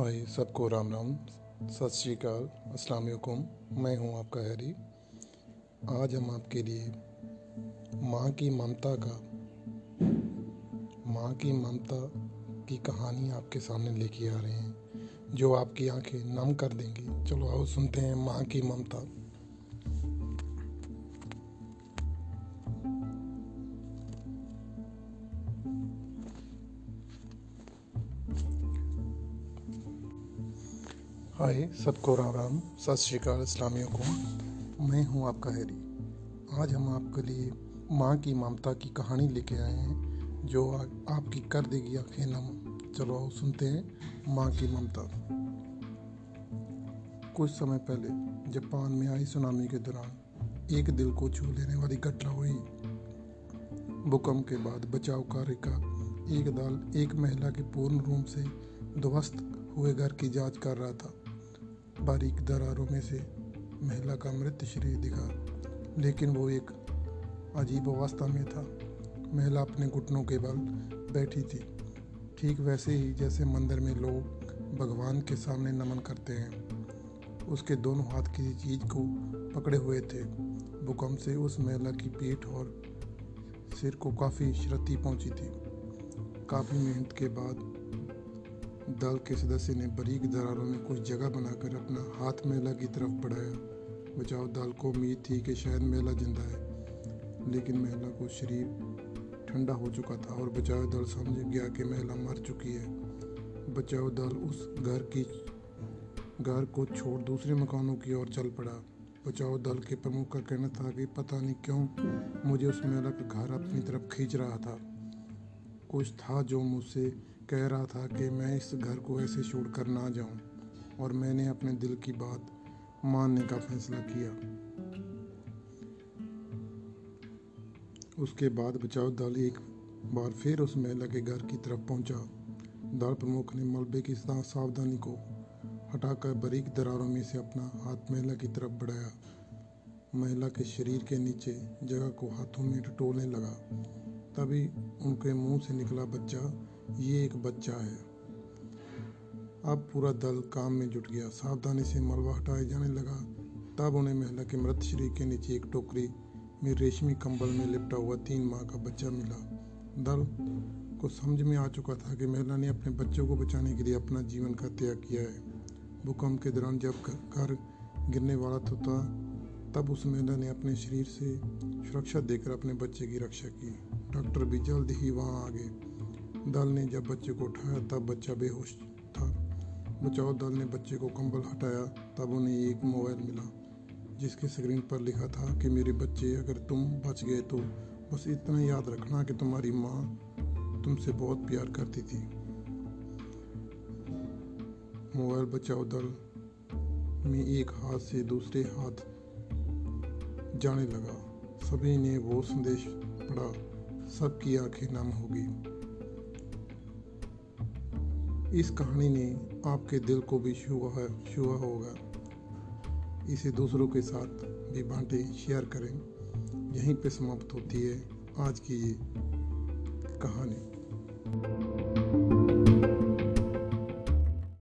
हाय, सबको राम राम। सत श्रीकाल अस्सलाम वालेकुम। मैं हूँ आपका हैरी। आज हम आपके लिए माँ की ममता का, माँ की ममता की कहानी आपके सामने लेके आ रहे हैं, जो आपकी आँखें नम कर देंगी। चलो आओ सुनते हैं माँ की ममता। हाय राम सत श्रीकाल को मैं हूँ आपका हैरी। आज हम आपके लिए माँ की ममता की कहानी लेके आए हैं जो आ, आपकी कर देगी आँखें नम। चलो आओ सुनते हैं माँ की ममता। कुछ समय पहले जापान में आई सुनामी के दौरान एक दिल को छू लेने वाली घटना हुई। भूकंप के बाद बचाव कार्य का एक दल एक महिला के पूर्ण रूप से ध्वस्त हुए घर की जाँच कर रहा था। बारीक दरारों में से महिला का मृत शरीर दिखा, लेकिन वो एक अजीब अवस्था में था। महिला अपने घुटनों के बल बैठी थी। ठीक वैसे ही जैसे मंदिर में लोग भगवान के सामने नमन करते हैं। उसके दोनों हाथ किसी चीज़ को पकड़े हुए थे। भूकंप से उस महिला की पीठ और सिर को काफ़ी क्षति पहुँची थी। काफ़ी मेहनत के बाद दल के सदस्य ने बारीक दरारों में कुछ जगह बनाकर अपना हाथ मेला की तरफ़ बढ़ाया। बचाव दल को उम्मीद थी कि शायद मेला ज़िंदा है, लेकिन महिला को शरीर ठंडा हो चुका था और बचाव दल समझ गया कि महिला मर चुकी है। बचाव दल उस घर की घर को छोड़ दूसरे मकानों की ओर चल पड़ा। बचाव दल के प्रमुख का कहना था कि पता नहीं क्यों मुझे उस महिला का घर अपनी तरफ़ खींच रहा था। कुछ था जो मुझसे कह रहा था कि मैं इस घर को ऐसे छोड़ कर ना जाऊँ, और मैंने अपने दिल की बात मानने का फैसला किया। उसके बाद बचाव दल एक बार फिर उस महिला के घर की तरफ़ पहुँचा। दल प्रमुख ने मलबे की सावधानी को हटाकर बारीक दरारों में से अपना हाथ महिला की तरफ़ बढ़ाया। महिला के शरीर के नीचे जगह को हाथों में टटोलने लगा। तभी उनके मुँह से निकला बच्चा, ये एक बच्चा है। अब पूरा दल काम में जुट गया। सावधानी से मलबा हटाए जाने लगा। तब उन्हें महिला के मृत शरीर के नीचे एक टोकरी में रेशमी कंबल में लिपटा हुआ तीन माह का बच्चा मिला। दल को समझ में आ चुका था कि महिला ने अपने बच्चों को बचाने के लिए अपना जीवन का त्याग किया है। भूकंप के दौरान जब घर गिरने वाला तो था तब उस महिला ने अपने शरीर से सुरक्षा देकर अपने बच्चे की रक्षा की। डॉक्टर भी जल्द ही वहाँ आ गए। दल ने जब बच्चे को उठाया, तब बच्चा बेहोश था। बचाव दल ने बच्चे को कंबल हटाया, तब उन्हें एक मोबाइल मिला, जिसके स्क्रीन पर लिखा था कि, मेरे बच्चे, अगर तुम बच गए तो बस इतना याद रखना कि तुम्हारी माँ तुमसे बहुत प्यार करती थी। मोबाइल बचाव दल में एक हाथ से दूसरे हाथ जाने लगा। सभी ने वो संदेश पढ़ा। सबकी आँखें नम हो गई। इस कहानी ने आपके दिल को भी छुआ है, छुआ होगा। इसे दूसरों के साथ भी बांटें, शेयर करें। यहीं पे समाप्त होती है आज की ये कहानी।